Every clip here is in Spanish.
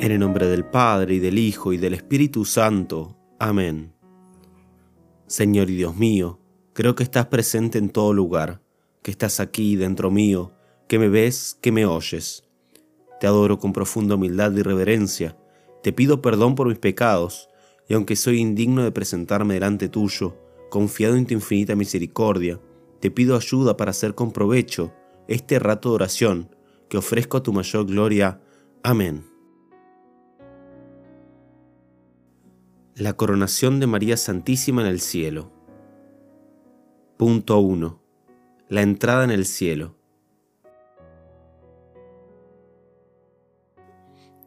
En el nombre del Padre, y del Hijo, y del Espíritu Santo. Amén. Señor y Dios mío, creo que estás presente en todo lugar, que estás aquí dentro mío, que me ves, que me oyes. Te adoro con profunda humildad y reverencia, te pido perdón por mis pecados, y aunque soy indigno de presentarme delante tuyo, confiado en tu infinita misericordia, te pido ayuda para hacer con provecho este rato de oración que ofrezco a tu mayor gloria. Amén. La coronación de María Santísima en el cielo. Punto 1. La entrada en el cielo.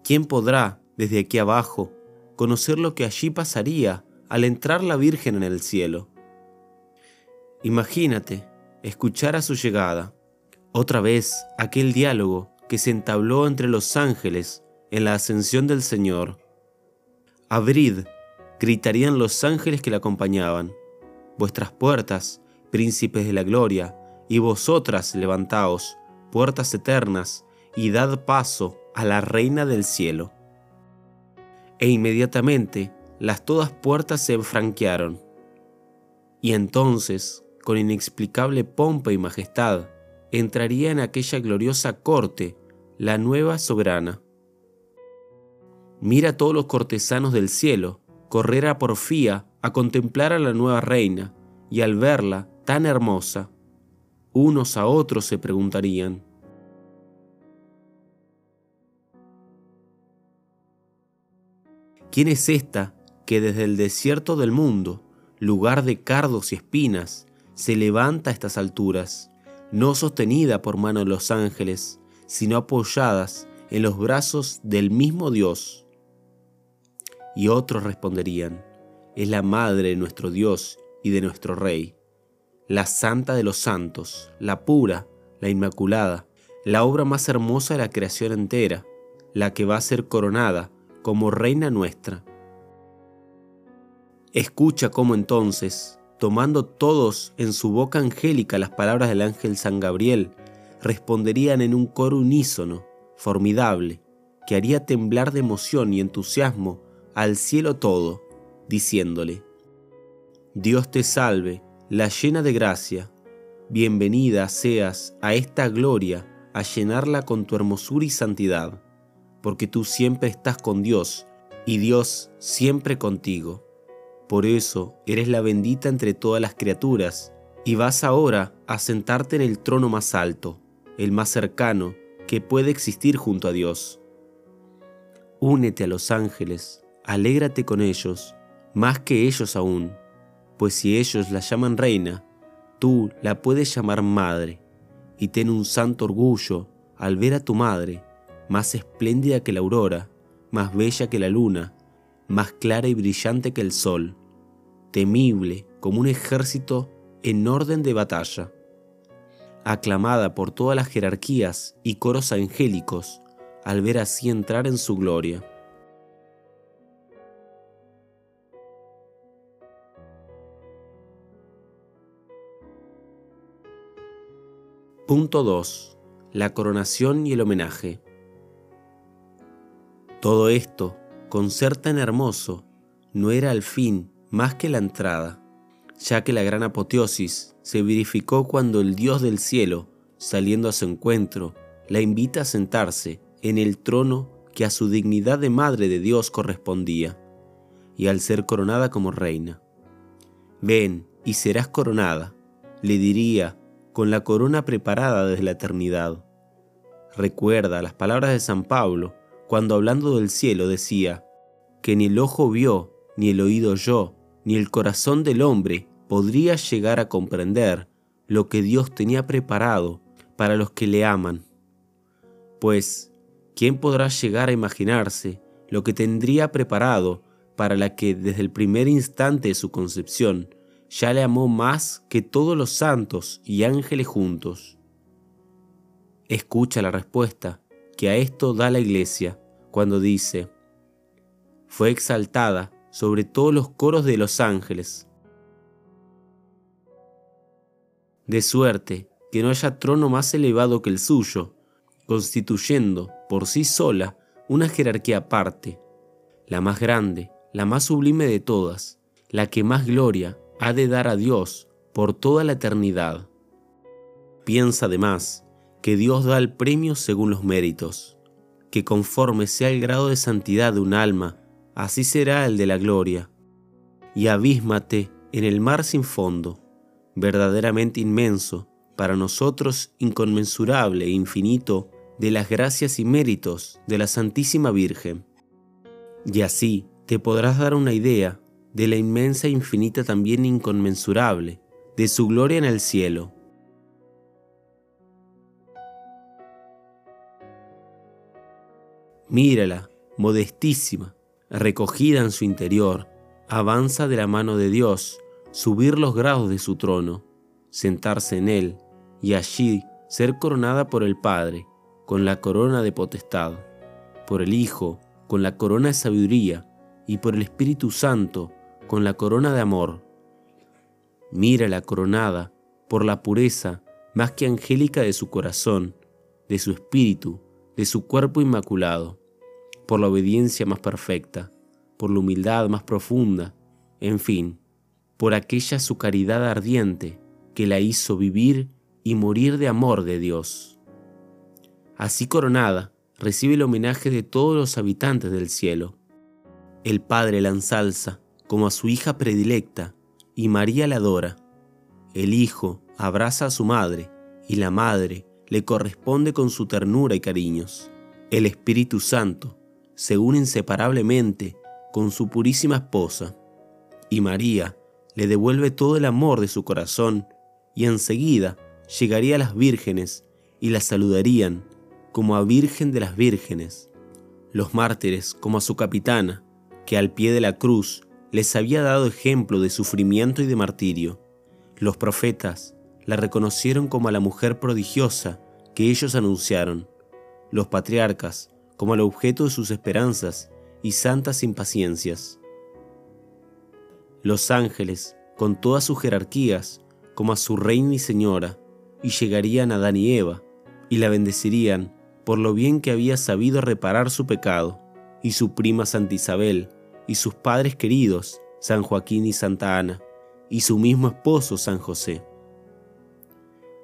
¿Quién podrá, desde aquí abajo, conocer lo que allí pasaría al entrar la Virgen en el cielo? Imagínate escuchar a su llegada, otra vez aquel diálogo que se entabló entre los ángeles en la ascensión del Señor. Abrid gritarían los ángeles que la acompañaban. Vuestras puertas, príncipes de la gloria, y vosotras levantaos, puertas eternas, y dad paso a la reina del cielo. E inmediatamente las todas puertas se enfranquearon. Y entonces, con inexplicable pompa y majestad, entraría en aquella gloriosa corte la nueva soberana. Mira a todos los cortesanos del cielo, correr a porfía a contemplar a la nueva reina, y al verla tan hermosa, unos a otros se preguntarían, ¿quién es esta que desde el desierto del mundo, lugar de cardos y espinas, se levanta a estas alturas, no sostenida por mano de los ángeles, sino apoyadas en los brazos del mismo Dios? Y otros responderían, es la madre de nuestro Dios y de nuestro Rey, la santa de los santos, la pura, la inmaculada, la obra más hermosa de la creación entera, la que va a ser coronada como reina nuestra. Escucha cómo entonces, tomando todos en su boca angélica las palabras del ángel San Gabriel, responderían en un coro unísono, formidable, que haría temblar de emoción y entusiasmo al cielo todo, diciéndole, Dios te salve, la llena de gracia, bienvenida seas a esta gloria, a llenarla con tu hermosura y santidad, porque tú siempre estás con Dios, y Dios siempre contigo. Por eso eres la bendita entre todas las criaturas, y vas ahora a sentarte en el trono más alto, el más cercano que puede existir junto a Dios. Únete a los ángeles, alégrate con ellos, más que ellos aún, pues si ellos la llaman reina, tú la puedes llamar madre, y ten un santo orgullo al ver a tu madre, más espléndida que la aurora, más bella que la luna, más clara y brillante que el sol, temible como un ejército en orden de batalla, aclamada por todas las jerarquías y coros angélicos al ver así entrar en su gloria. Punto 2. La coronación y el homenaje. Todo esto, con ser tan hermoso, no era al fin más que la entrada, ya que la gran apoteosis se verificó cuando el Dios del cielo, saliendo a su encuentro, la invita a sentarse en el trono que a su dignidad de madre de Dios correspondía, y al ser coronada como reina. Ven y serás coronada, le diría con la corona preparada desde la eternidad. Recuerda las palabras de San Pablo cuando hablando del cielo decía, que ni el ojo vio, ni el oído oyó, ni el corazón del hombre podría llegar a comprender lo que Dios tenía preparado para los que le aman. Pues, ¿quién podrá llegar a imaginarse lo que tendría preparado para la que desde el primer instante de su concepción ya le amó más que todos los santos y ángeles juntos. Escucha la respuesta que a esto da la iglesia cuando dice, fue exaltada sobre todos los coros de los ángeles. De suerte que no haya trono más elevado que el suyo, constituyendo por sí sola una jerarquía aparte, la más grande, la más sublime de todas, la que más gloria ha de dar a Dios por toda la eternidad. Piensa además que Dios da el premio según los méritos, que conforme sea el grado de santidad de un alma, así será el de la gloria. Y abísmate en el mar sin fondo, verdaderamente inmenso, para nosotros inconmensurable e infinito, de las gracias y méritos de la Santísima Virgen. Y así te podrás dar una idea de la inmensa infinita también inconmensurable, de su gloria en el cielo. Mírala, modestísima, recogida en su interior, avanza de la mano de Dios, subir los grados de su trono, sentarse en él y allí ser coronada por el Padre con la corona de potestad, por el Hijo con la corona de sabiduría y por el Espíritu Santo con la corona de amor. Mírala coronada por la pureza más que angélica de su corazón, de su espíritu, de su cuerpo inmaculado por la obediencia más perfecta, por la humildad más profunda, en fin, por aquella su caridad ardiente que la hizo vivir y morir de amor de Dios. Así coronada, recibe el homenaje de todos los habitantes del cielo. El Padre la ensalza como a su hija predilecta y María la adora. El Hijo abraza a su madre y la madre le corresponde con su ternura y cariños. El Espíritu Santo se une inseparablemente con su purísima esposa, y María le devuelve todo el amor de su corazón, y enseguida llegaría a las vírgenes y las saludarían como a Virgen de las Vírgenes, los mártires como a su capitana, que al pie de la cruz les había dado ejemplo de sufrimiento y de martirio. Los profetas la reconocieron como a la mujer prodigiosa que ellos anunciaron. Los patriarcas como el objeto de sus esperanzas y santas impaciencias. Los ángeles, con todas sus jerarquías, como a su reina y señora, y llegarían a Adán y Eva, y la bendecirían por lo bien que había sabido reparar su pecado, y su prima Santa Isabel, y sus padres queridos, San Joaquín y Santa Ana, y su mismo esposo, San José.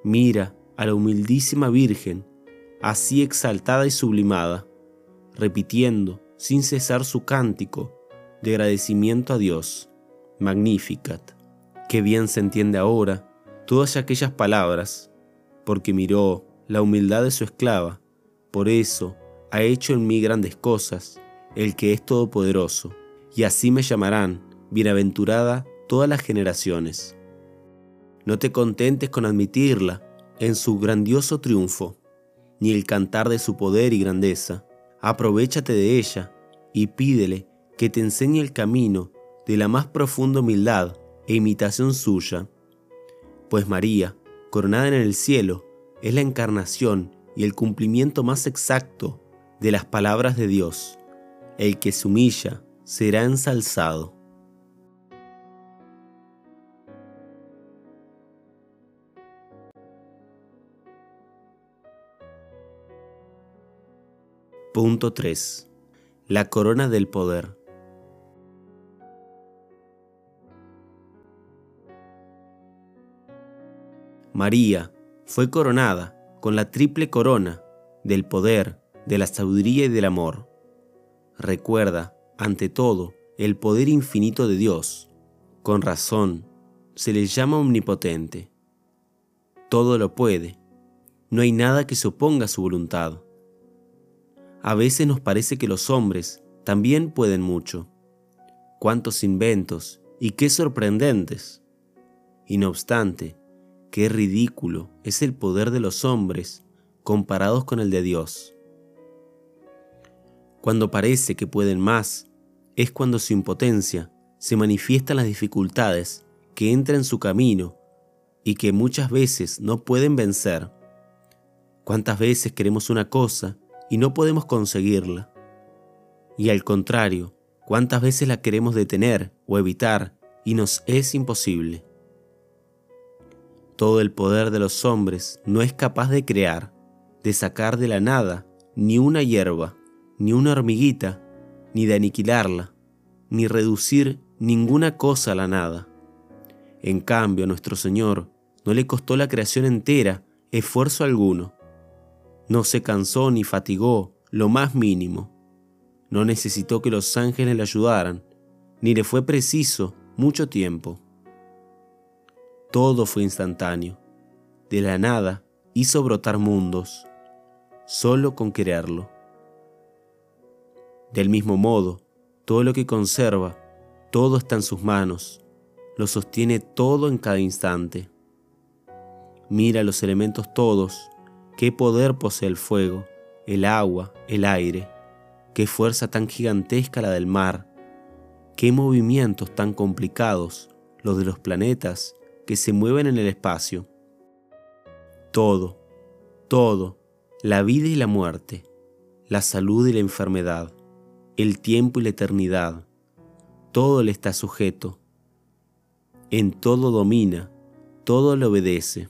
Mira a la humildísima Virgen, así exaltada y sublimada, repitiendo sin cesar su cántico de agradecimiento a Dios. Magnificat. Qué bien se entiende ahora todas aquellas palabras, porque miró la humildad de su esclava, por eso ha hecho en mí grandes cosas, el que es todopoderoso, y así me llamarán, bienaventurada todas las generaciones. No te contentes con admitirla en su grandioso triunfo, ni el cantar de su poder y grandeza, aprovechate de ella y pídele que te enseñe el camino de la más profunda humildad e imitación suya. Pues María, coronada en el cielo, es la encarnación y el cumplimiento más exacto de las palabras de Dios. El que se humilla será ensalzado. Punto 3. La corona del poder. María fue coronada con la triple corona del poder, de la sabiduría y del amor. Recuerda, ante todo, el poder infinito de Dios. Con razón, se le llama omnipotente. Todo lo puede. No hay nada que se oponga a su voluntad. A veces nos parece que los hombres también pueden mucho. Cuántos inventos y qué sorprendentes. Y no obstante, qué ridículo es el poder de los hombres comparados con el de Dios. Cuando parece que pueden más, es cuando su impotencia se manifiestan las dificultades que entran en su camino y que muchas veces no pueden vencer. ¿Cuántas veces queremos una cosa y no podemos conseguirla. Y al contrario, cuántas veces la queremos detener o evitar y nos es imposible. Todo el poder de los hombres no es capaz de crear, de sacar de la nada ni una hierba, ni una hormiguita, ni de aniquilarla, ni reducir ninguna cosa a la nada. En cambio, a nuestro Señor no le costó la creación entera esfuerzo alguno. No se cansó ni fatigó lo más mínimo. No necesitó que los ángeles le ayudaran, ni le fue preciso mucho tiempo. Todo fue instantáneo. De la nada hizo brotar mundos, solo con quererlo. Del mismo modo, todo lo que conserva, todo está en sus manos, lo sostiene todo en cada instante. Mira los elementos todos, qué poder posee el fuego, el agua, el aire, qué fuerza tan gigantesca la del mar, qué movimientos tan complicados los de los planetas que se mueven en el espacio. Todo, todo, la vida y la muerte, la salud y la enfermedad, el tiempo y la eternidad, todo le está sujeto. En todo domina, todo le obedece.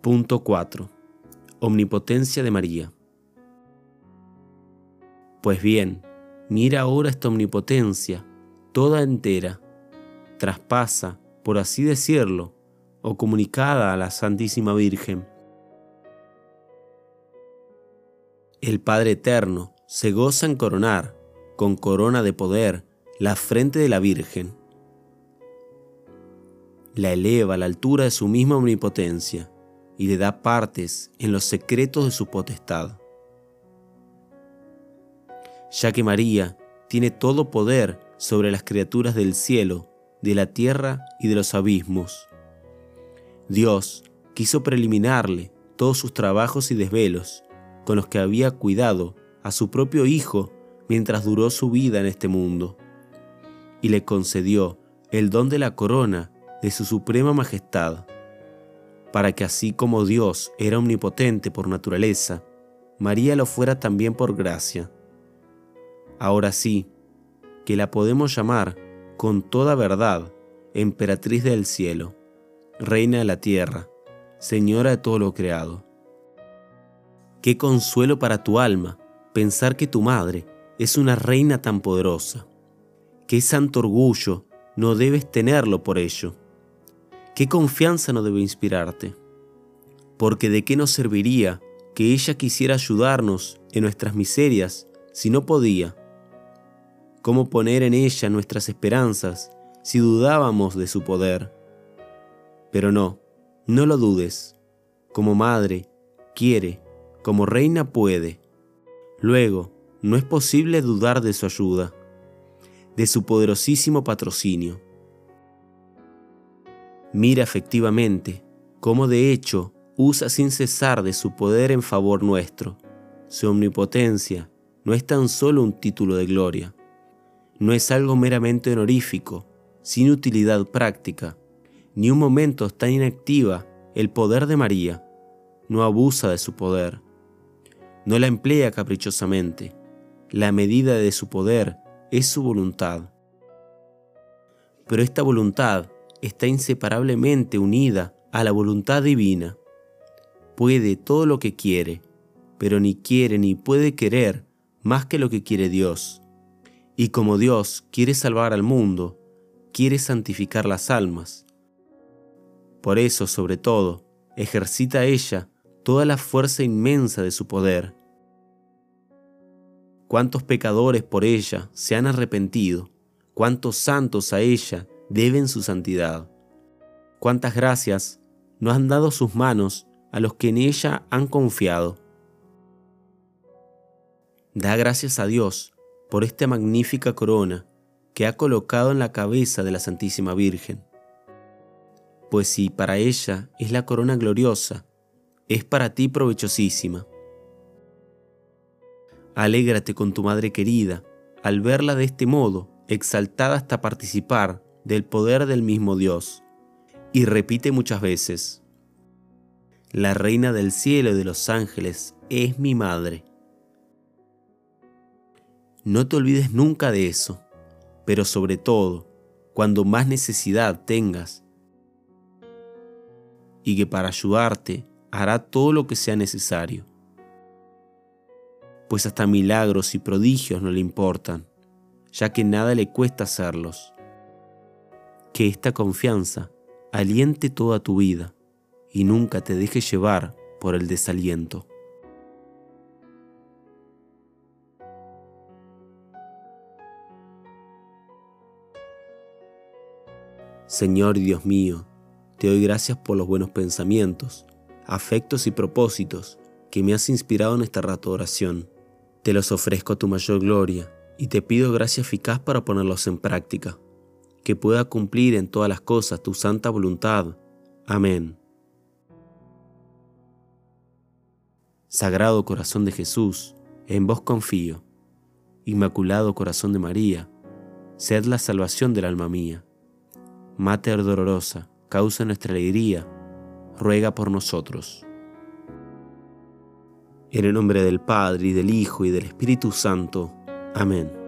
Punto 4. Omnipotencia de María. Pues bien, mira ahora esta omnipotencia, toda entera, traspasa, por así decirlo, o comunicada a la Santísima Virgen. El Padre Eterno se goza en coronar, con corona de poder, la frente de la Virgen. La eleva a la altura de su misma omnipotencia y le da partes en los secretos de su potestad. Ya que María tiene todo poder sobre las criaturas del cielo, de la tierra y de los abismos. Dios quiso preliminarle todos sus trabajos y desvelos con los que había cuidado a su propio Hijo mientras duró su vida en este mundo, y le concedió el don de la corona de su suprema majestad para que así como Dios era omnipotente por naturaleza, María lo fuera también por gracia. Ahora sí, que la podemos llamar con toda verdad emperatriz del cielo, reina de la tierra, señora de todo lo creado. Qué consuelo para tu alma pensar que tu madre es una reina tan poderosa. Qué santo orgullo no debes tenerlo por ello ¿Qué confianza no debe inspirarte? Porque de qué nos serviría que ella quisiera ayudarnos en nuestras miserias si no podía. ¿Cómo poner en ella nuestras esperanzas si dudábamos de su poder? Pero no, no lo dudes. Como madre, quiere, como reina puede. Luego, no es posible dudar de su ayuda, de su poderosísimo patrocinio mira efectivamente cómo de hecho usa sin cesar de su poder en favor nuestro. Su omnipotencia no es tan solo un título de gloria, no es algo meramente honorífico, sin utilidad práctica, ni un momento está inactiva el poder de María, no abusa de su poder, no la emplea caprichosamente, la medida de su poder es su voluntad. Pero esta voluntad está inseparablemente unida a la voluntad divina. Puede todo lo que quiere, pero ni quiere ni puede querer más que lo que quiere Dios. Y como Dios quiere salvar al mundo, quiere santificar las almas. Por eso, sobre todo, ejercita ella toda la fuerza inmensa de su poder. Cuántos pecadores por ella se han arrepentido, cuántos santos a ella deben su santidad. Cuántas gracias nos han dado sus manos a los que en ella han confiado. Da gracias a Dios por esta magnífica corona que ha colocado en la cabeza de la Santísima Virgen. Pues si para ella es la corona gloriosa, es para ti provechosísima. Alégrate con tu Madre querida al verla de este modo, exaltada hasta participar del poder del mismo Dios. Y repite muchas veces, la reina del cielo y de los ángeles es mi madre. No te olvides nunca de eso, pero sobre todo, cuando más necesidad tengas y que para ayudarte hará todo lo que sea necesario. Pues hasta milagros y prodigios no le importan, ya que nada le cuesta hacerlos. Que esta confianza aliente toda tu vida y nunca te deje llevar por el desaliento. Señor Dios mío, te doy gracias por los buenos pensamientos, afectos y propósitos que me has inspirado en esta rato oración. Te los ofrezco a tu mayor gloria y te pido gracia eficaz para ponerlos en práctica, que pueda cumplir en todas las cosas tu santa voluntad. Amén. Sagrado Corazón de Jesús, en vos confío. Inmaculado Corazón de María, sed la salvación del alma mía. Mater dolorosa, causa nuestra alegría, ruega por nosotros. En el nombre del Padre, y del Hijo, y del Espíritu Santo. Amén.